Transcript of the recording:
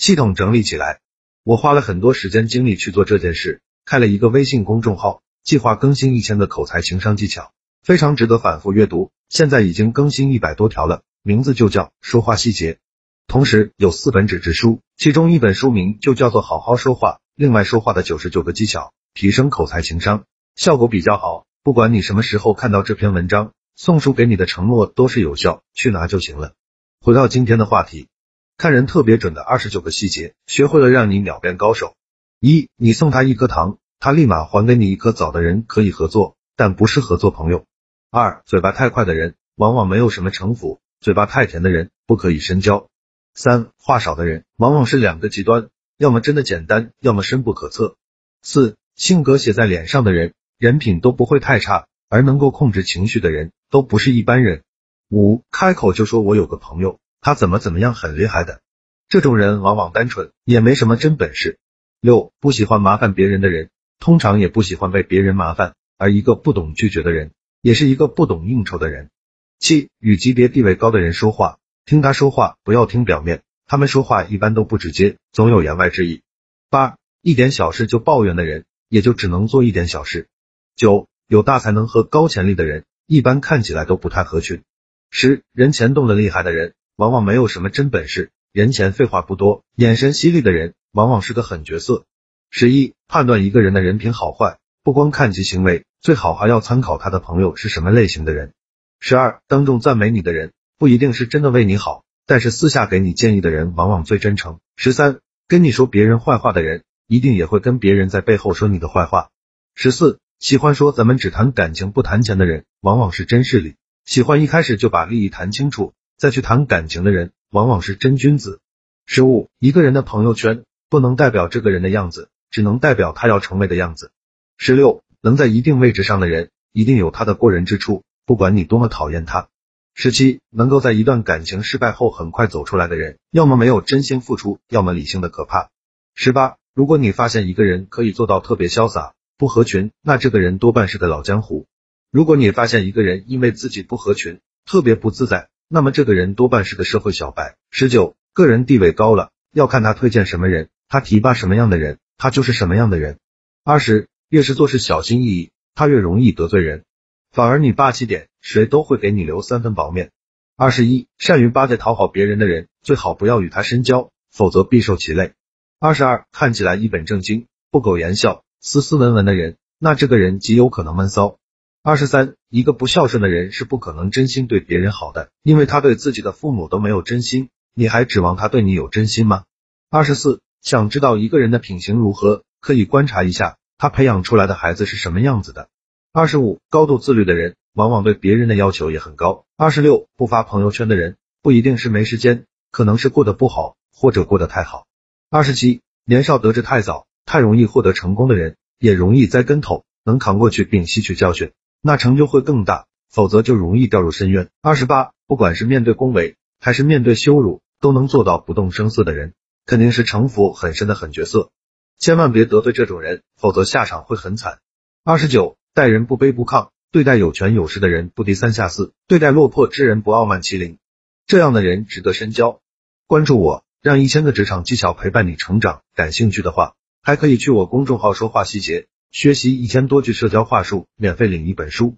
系统整理起来。我花了很多时间精力去做这件事，开了一个微信公众号，计划更新一千个口才情商技巧，非常值得反复阅读。现在已经更新一百多条了，名字就叫《说话细节》。同时有四本纸质书，其中一本书名就叫做《好好说话》，另外说话的九十九个技巧，提升口才情商，效果比较好。不管你什么时候看到这篇文章，送书给你的承诺都是有效，去拿就行了。回到今天的话题。看人特别准的二十九个细节，学会了让你秒变高手。一，你送他一颗糖，他立马还给你一颗枣的人可以合作，但不适合做朋友。二，嘴巴太快的人往往没有什么城府，嘴巴太甜的人不可以深交。三，话少的人往往是两个极端，要么真的简单，要么深不可测。四，性格写在脸上的人，人品都不会太差，而能够控制情绪的人都不是一般人。五，开口就说我有个朋友。他怎么怎么样很厉害的，这种人往往单纯，也没什么真本事。六，不喜欢麻烦别人的人，通常也不喜欢被别人麻烦，而一个不懂拒绝的人，也是一个不懂应酬的人。七，与级别地位高的人说话，听他说话，不要听表面，他们说话一般都不直接，总有言外之意。八，一点小事就抱怨的人，也就只能做一点小事。九，有大才能和高潜力的人，一般看起来都不太合群。十，人前动的厉害的人。往往没有什么真本事，人前废话不多，眼神犀利的人往往是个狠角色。十一，判断一个人的人品好坏，不光看其行为，最好还要参考他的朋友是什么类型的人。十二，当众赞美你的人，不一定是真的为你好，但是私下给你建议的人往往最真诚。十三，跟你说别人坏话的人，一定也会跟别人在背后说你的坏话。十四，喜欢说咱们只谈感情不谈钱的人，往往是真势力，喜欢一开始就把利益谈清楚。再去谈感情的人，往往是真君子。十五，一个人的朋友圈不能代表这个人的样子，只能代表他要成为的样子。十六，能在一定位置上的人，一定有他的过人之处，不管你多么讨厌他。十七，能够在一段感情失败后很快走出来的人，要么没有真心付出，要么理性的可怕。十八，如果你发现一个人可以做到特别潇洒，不合群，那这个人多半是个老江湖。如果你发现一个人因为自己不合群，特别不自在。那么这个人多半是个社会小白。十九，个人地位高了，要看他推荐什么人，他提拔什么样的人，他就是什么样的人。二十，越是做事小心翼翼，他越容易得罪人，反而你霸气点，谁都会给你留三分薄面。二十一，善于巴结讨好别人的人，最好不要与他深交，否则必受其累。二十二，看起来一本正经，不苟言笑，斯斯文文的人，那这个人极有可能闷骚。二十三，一个不孝顺的人是不可能真心对别人好的，因为他对自己的父母都没有真心，你还指望他对你有真心吗？二十四，想知道一个人的品行如何，可以观察一下他培养出来的孩子是什么样子的。二十五，高度自律的人，往往对别人的要求也很高。二十六，不发朋友圈的人，不一定是没时间，可能是过得不好，或者过得太好。二十七，年少得志太早，太容易获得成功的人，也容易栽跟头，能扛过去并吸取教训。那成就会更大，否则就容易掉入深渊。二十八，不管是面对恭维还是面对羞辱，都能做到不动声色的人，肯定是城府很深的狠角色。千万别得罪这种人，否则下场会很惨。二十九，待人不卑不亢，对待有权有势的人不低三下四，对待落魄之人不傲慢欺凌，这样的人值得深交。关注我，让一千个职场技巧陪伴你成长。感兴趣的话，还可以去我公众号说话细节。学习一千多句社交话术，免费领一本书。